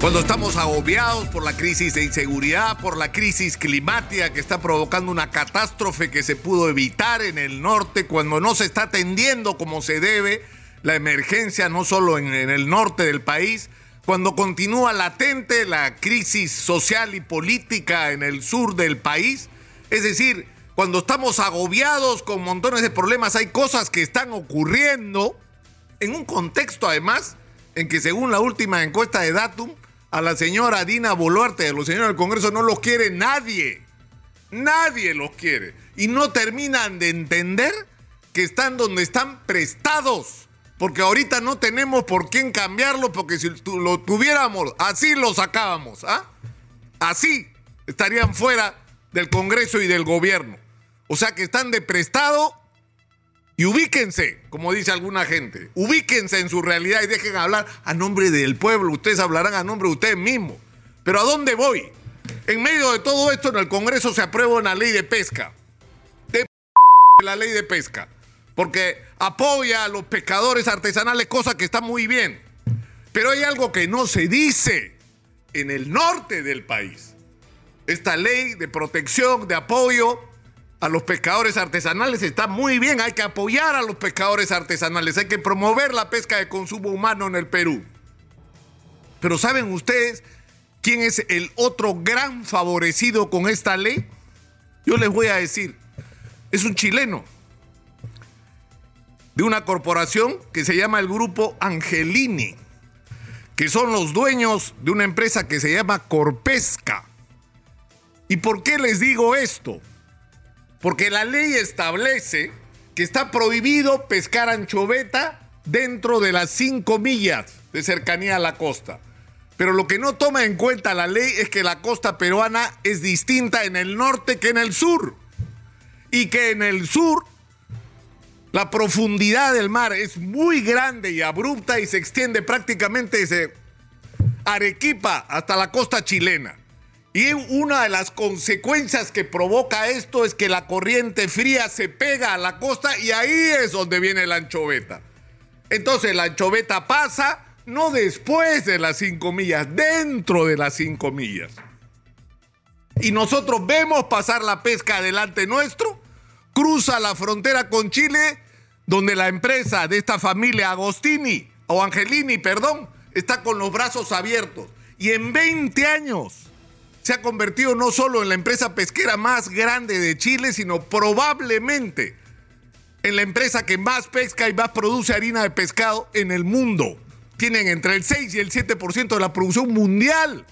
Cuando estamos agobiados por la crisis de inseguridad, por la crisis climática que está provocando una catástrofe que se pudo evitar en el norte, cuando no se está atendiendo como se debe la emergencia no solo en, el norte del país, cuando continúa latente la crisis social y política en el sur del país, es decir, cuando estamos agobiados con montones de problemas, hay cosas que están ocurriendo en un contexto además en que según la última encuesta de Datum, a la señora Dina Boluarte, a los señores del Congreso, no los quiere nadie. Nadie los quiere. Y no terminan de entender que están donde están prestados. Porque ahorita no tenemos por quién cambiarlo, porque si lo tuviéramos, así lo sacábamos. ¿ah? Así estarían fuera del Congreso y del gobierno. O sea que están de prestado y ubíquense, como dice alguna gente, ubíquense en su realidad y dejen hablar a nombre del pueblo. Ustedes hablarán a nombre de ustedes mismos. Pero ¿a dónde voy? En medio de todo esto, en el Congreso se aprueba una ley de pesca. De la ley de pesca. Porque apoya a los pescadores artesanales, cosa que está muy bien. Pero hay algo que no se dice en el norte del país. Esta ley de protección, de apoyo a los pescadores artesanales está muy bien, hay que apoyar a los pescadores artesanales, hay que promover la pesca de consumo humano en el Perú. Pero ¿saben ustedes quién es el otro gran favorecido con esta ley? Yo les voy a decir, es un chileno de una corporación que se llama el Grupo Angelini, que son los dueños de una empresa que se llama Corpesca. ¿Y por qué les digo esto? Porque la ley establece que está prohibido pescar anchoveta dentro de las cinco millas de cercanía a la costa. Pero lo que no toma en cuenta la ley es que la costa peruana es distinta en el norte que en el sur. Y que en el sur la profundidad del mar es muy grande y abrupta y se extiende prácticamente desde Arequipa hasta la costa chilena. Y una de las consecuencias que provoca esto es que la corriente fría se pega a la costa y ahí es donde viene la anchoveta. Entonces la anchoveta pasa no después de las cinco millas, dentro de las cinco millas. Y nosotros vemos pasar la pesca delante nuestro, cruza la frontera con Chile, donde la empresa de esta familia Agostini, o Angelini, perdón, está con los brazos abiertos. Y en 20 años se ha convertido no solo en la empresa pesquera más grande de Chile, sino probablemente en la empresa que más pesca y más produce harina de pescado en el mundo. Tienen entre el 6 y el 7% de la producción mundial.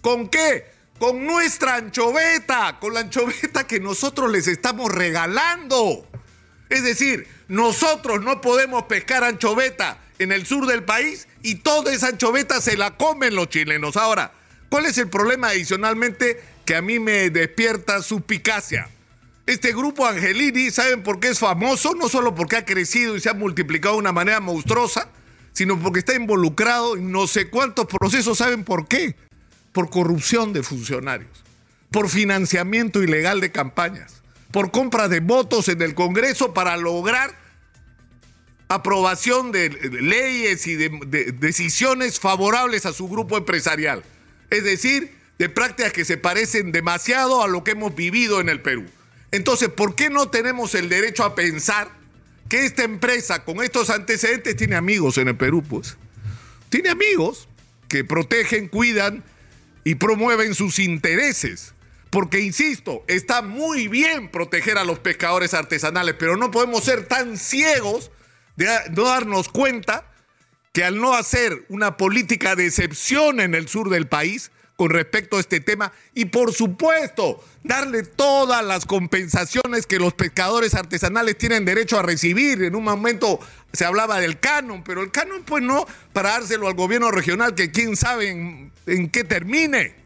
¿Con qué? Con nuestra anchoveta, con la anchoveta que nosotros les estamos regalando. Es decir, nosotros no podemos pescar anchoveta en el sur del país y toda esa anchoveta se la comen los chilenos. Ahora, ¿Cuál es el problema adicionalmente que a mí me despierta suspicacia? Este grupo Angelini, ¿saben por qué es famoso? No solo porque ha crecido y se ha multiplicado de una manera monstruosa, sino porque está involucrado en no sé cuántos procesos. ¿Saben por qué? Por corrupción de funcionarios, por financiamiento ilegal de campañas, por compra de votos en el Congreso para lograr aprobación de leyes y de, de decisiones favorables a su grupo empresarial es decir, de prácticas que se parecen demasiado a lo que hemos vivido en el Perú. Entonces, ¿por qué no tenemos el derecho a pensar que esta empresa con estos antecedentes tiene amigos en el Perú? Pues tiene amigos que protegen, cuidan y promueven sus intereses. Porque, insisto, está muy bien proteger a los pescadores artesanales, pero no podemos ser tan ciegos de no darnos cuenta que al no hacer una política de excepción en el sur del país con respecto a este tema y por supuesto darle todas las compensaciones que los pescadores artesanales tienen derecho a recibir. En un momento se hablaba del canon, pero el canon pues no para dárselo al gobierno regional que quién sabe en, qué termine.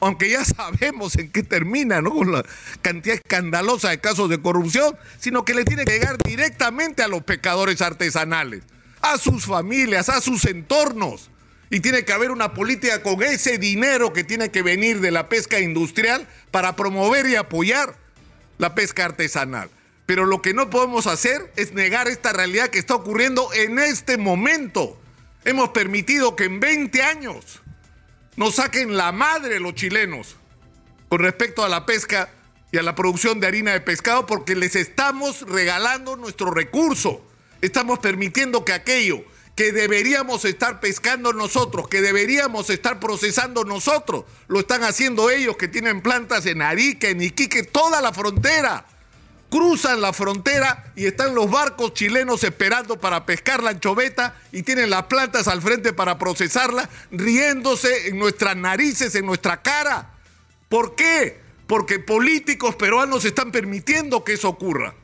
Aunque ya sabemos en qué termina, ¿no? Con la cantidad escandalosa de casos de corrupción, sino que le tiene que llegar directamente a los pescadores artesanales a sus familias, a sus entornos. Y tiene que haber una política con ese dinero que tiene que venir de la pesca industrial para promover y apoyar la pesca artesanal. Pero lo que no podemos hacer es negar esta realidad que está ocurriendo en este momento. Hemos permitido que en 20 años nos saquen la madre los chilenos con respecto a la pesca y a la producción de harina de pescado porque les estamos regalando nuestro recurso. Estamos permitiendo que aquello que deberíamos estar pescando nosotros, que deberíamos estar procesando nosotros, lo están haciendo ellos que tienen plantas en Arica, en Iquique, toda la frontera. Cruzan la frontera y están los barcos chilenos esperando para pescar la anchoveta y tienen las plantas al frente para procesarla, riéndose en nuestras narices, en nuestra cara. ¿Por qué? Porque políticos peruanos están permitiendo que eso ocurra.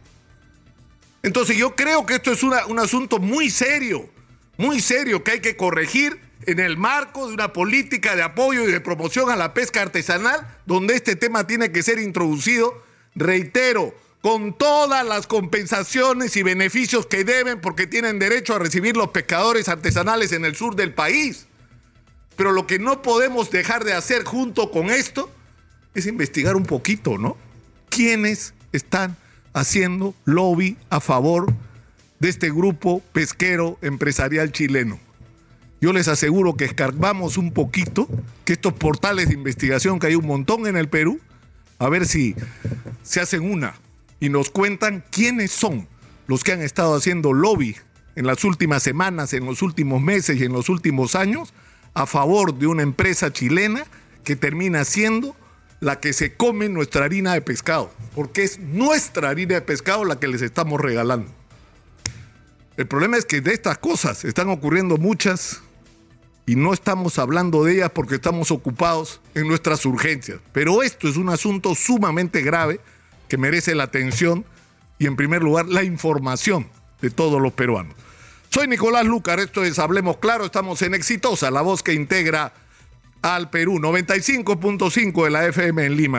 Entonces yo creo que esto es un asunto muy serio muy serio que hay que corregir en el marco de una política de apoyo y de promoción a la pesca artesanal, donde este tema tiene que ser introducido, reitero, con todas las compensaciones y beneficios que deben porque tienen derecho a recibir los pescadores artesanales en el sur del país. Pero lo que no podemos dejar de hacer junto con esto es investigar un poquito, ¿no? ¿Quiénes están haciendo lobby a favor de este grupo pesquero empresarial chileno. Yo les aseguro que escarbamos un poquito, que estos portales de investigación que hay un montón en el Perú, a ver si se hacen una y nos cuentan quiénes son los que han estado haciendo lobby en las últimas semanas, en los últimos meses y en los últimos años a favor de una empresa chilena que termina siendo la que se come nuestra harina de pescado, porque es nuestra harina de pescado la que les estamos regalando. El problema es que de estas cosas están ocurriendo muchas y no estamos hablando de ellas porque estamos ocupados en nuestras urgencias. Pero esto es un asunto sumamente grave que merece la atención y en primer lugar la información de todos los peruanos. Soy Nicolás Lucar, esto es Hablemos Claro, estamos en Exitosa, la voz que integra al Perú, 95.5 de la FM en Lima.